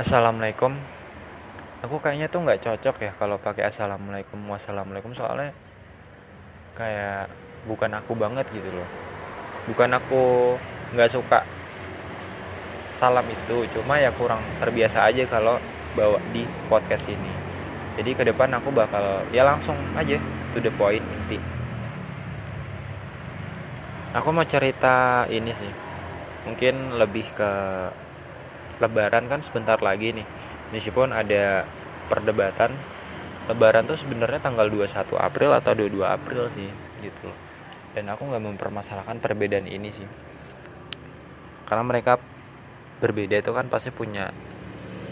Assalamualaikum. Aku kayaknya tuh nggak cocok ya kalau pakai assalamualaikum wassalamualaikum soalnya kayak bukan aku banget gitu loh. Bukan aku nggak suka salam itu, cuma ya kurang terbiasa aja kalau bawa di podcast ini. Jadi ke depan aku bakal ya langsung aja to the point inti. Aku mau cerita ini sih. Mungkin lebih ke lebaran kan sebentar lagi nih. Meskipun ada perdebatan lebaran tuh sebenarnya tanggal 21 April atau 22 April sih gitu loh. Dan aku nggak mempermasalahkan perbedaan ini sih. Karena mereka berbeda itu kan pasti punya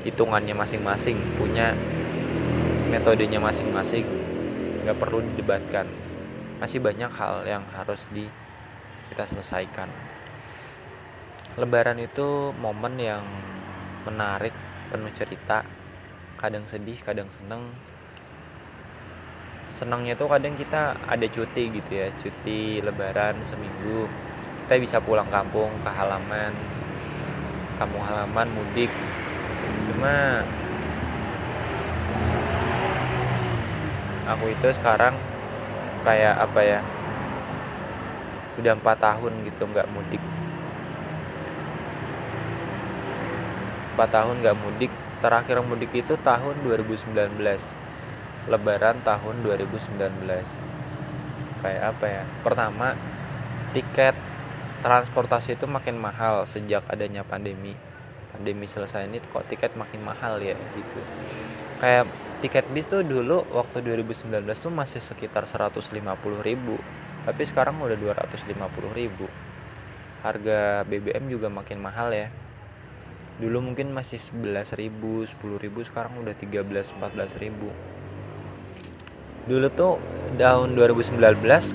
hitungannya masing-masing punya metodenya masing-masing. Nggak perlu didebatkan. Masih banyak hal yang harus di kita selesaikan. Lebaran itu momen yang menarik penuh cerita. Kadang sedih kadang seneng. Senangnya tuh kadang kita ada cuti gitu ya cuti lebaran seminggu. Kita bisa pulang kampung ke halaman kampung halaman mudik. Cuma aku itu sekarang kayak apa ya udah empat tahun gitu nggak mudik 4 tahun gak mudik. Terakhir mudik itu tahun 2019 lebaran tahun 2019 kayak apa ya? Pertama tiket transportasi itu makin mahal sejak adanya pandemi. Pandemi selesai ini kok tiket makin mahal ya gitu. Kayak tiket bis tuh dulu waktu 2019 tuh masih sekitar 150 ribu. Tapi sekarang udah 250 ribu. Harga BBM juga makin mahal ya dulu mungkin masih 11 ribu 10 ribu sekarang udah 13 14 ribu. Dulu tuh tahun 2019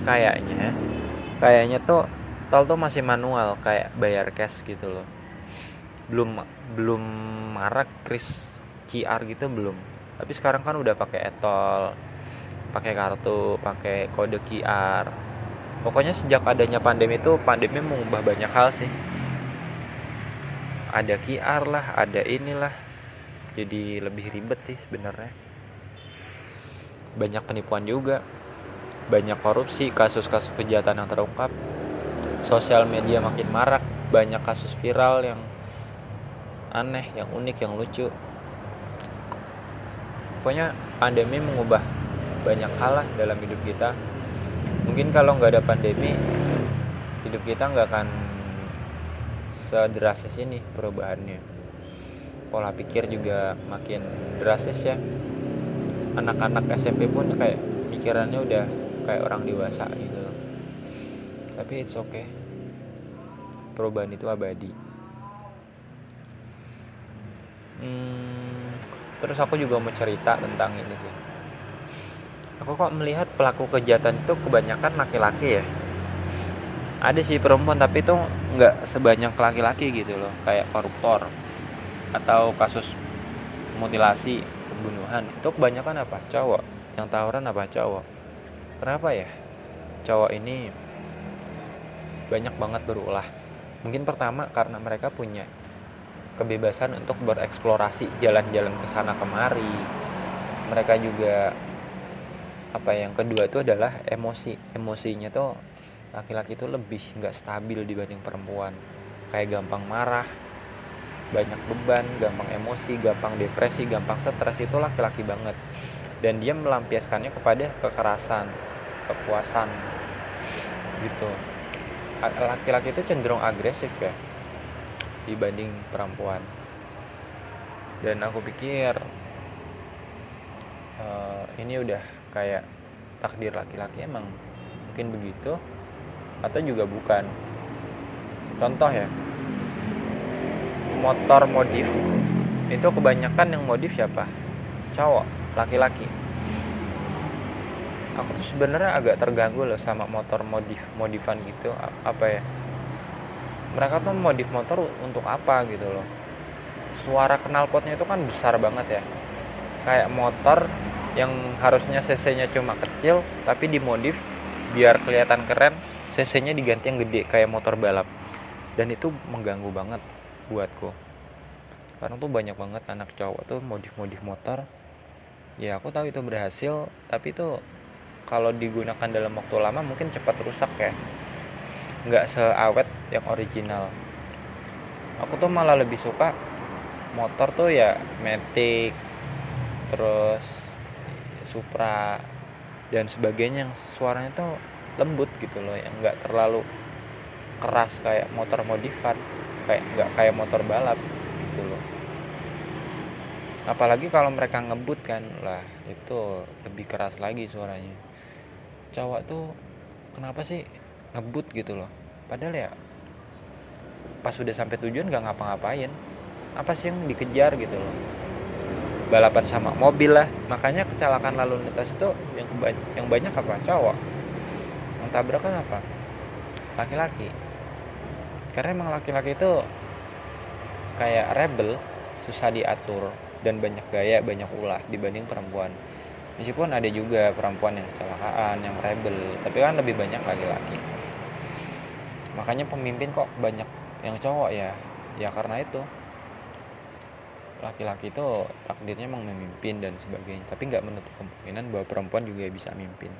kayaknya kayaknya tuh tol tuh masih manual kayak bayar cash gitu loh. Belum belum marak kris QR gitu belum. Tapi sekarang kan udah pakai etol pakai kartu pakai kode QR pokoknya sejak adanya pandemi itu pandemi mengubah banyak hal sih ada QR lah ada inilah. Jadi lebih ribet sih sebenarnya. Banyak penipuan juga. Banyak korupsi kasus-kasus kejahatan yang terungkap. Sosial media makin marak. Banyak kasus viral yang aneh yang unik yang lucu. Pokoknya pandemi mengubah banyak hal lah dalam hidup kita. Mungkin kalau nggak ada pandemi hidup kita nggak akan sedrastis ini perubahannya. Pola pikir juga makin drastis ya. Anak-anak SMP pun kayak pikirannya udah kayak orang dewasa gitu. Tapi it's okay. Perubahan itu abadi. Hmm, terus aku juga mau cerita tentang ini sih. Aku kok melihat pelaku kejahatan itu kebanyakan laki-laki ya ada sih perempuan tapi itu nggak sebanyak laki-laki gitu loh. Kayak koruptor atau kasus mutilasi pembunuhan. Itu kebanyakan apa? Cowok. Yang tawuran apa? Cowok. Kenapa ya? Cowok ini banyak banget berulah. Mungkin pertama karena mereka punya kebebasan untuk bereksplorasi jalan-jalan ke sana kemari. Mereka juga apa yang kedua itu adalah emosi. Emosinya tuh laki-laki itu lebih nggak stabil dibanding perempuan. Kayak gampang marah banyak beban gampang emosi gampang depresi gampang stres itu laki-laki banget. Dan dia melampiaskannya kepada kekerasan kepuasan gitu. Laki-laki itu cenderung agresif ya dibanding perempuan. Dan aku pikir uh, ini udah kayak takdir laki-laki emang mungkin begitu atau juga bukan. Contoh ya. Motor modif. Itu kebanyakan yang modif siapa? Cowok laki-laki. Aku tuh sebenarnya agak terganggu loh sama motor modif modifan gitu. Apa ya? Mereka tuh modif motor untuk apa gitu loh. Suara knalpotnya itu kan besar banget ya. Kayak motor yang harusnya cc-nya cuma kecil tapi dimodif biar kelihatan keren cc-nya diganti yang gede kayak motor balap. Dan itu mengganggu banget buatku. Sekarang tuh banyak banget anak cowok tuh modif-modif motor. Ya aku tahu itu berhasil tapi itu kalau digunakan dalam waktu lama mungkin cepat rusak ya. Nggak seawet yang original. Aku tuh malah lebih suka motor tuh ya Matic terus Supra dan sebagainya. Yang suaranya tuh lembut gitu loh yang nggak terlalu keras kayak motor modifan kayak nggak kayak motor balap gitu loh. Apalagi kalau mereka ngebut kan lah itu lebih keras lagi suaranya. Cowok tuh kenapa sih ngebut gitu loh? Padahal ya pas sudah sampai tujuan gak ngapa-ngapain. Apa sih yang dikejar gitu loh? Balapan sama mobil lah. Makanya kecelakaan lalu lintas itu yang yang banyak apa? Cowok yang tabrakan apa? Laki-laki. Karena emang laki-laki itu kayak rebel susah diatur dan banyak gaya banyak ulah dibanding perempuan. Meskipun ada juga perempuan yang kecelakaan yang rebel tapi kan lebih banyak laki-laki. Makanya pemimpin kok banyak yang cowok ya. Ya karena itu laki-laki itu takdirnya emang memimpin dan sebagainya. Tapi nggak menutup kemungkinan bahwa perempuan juga bisa mimpin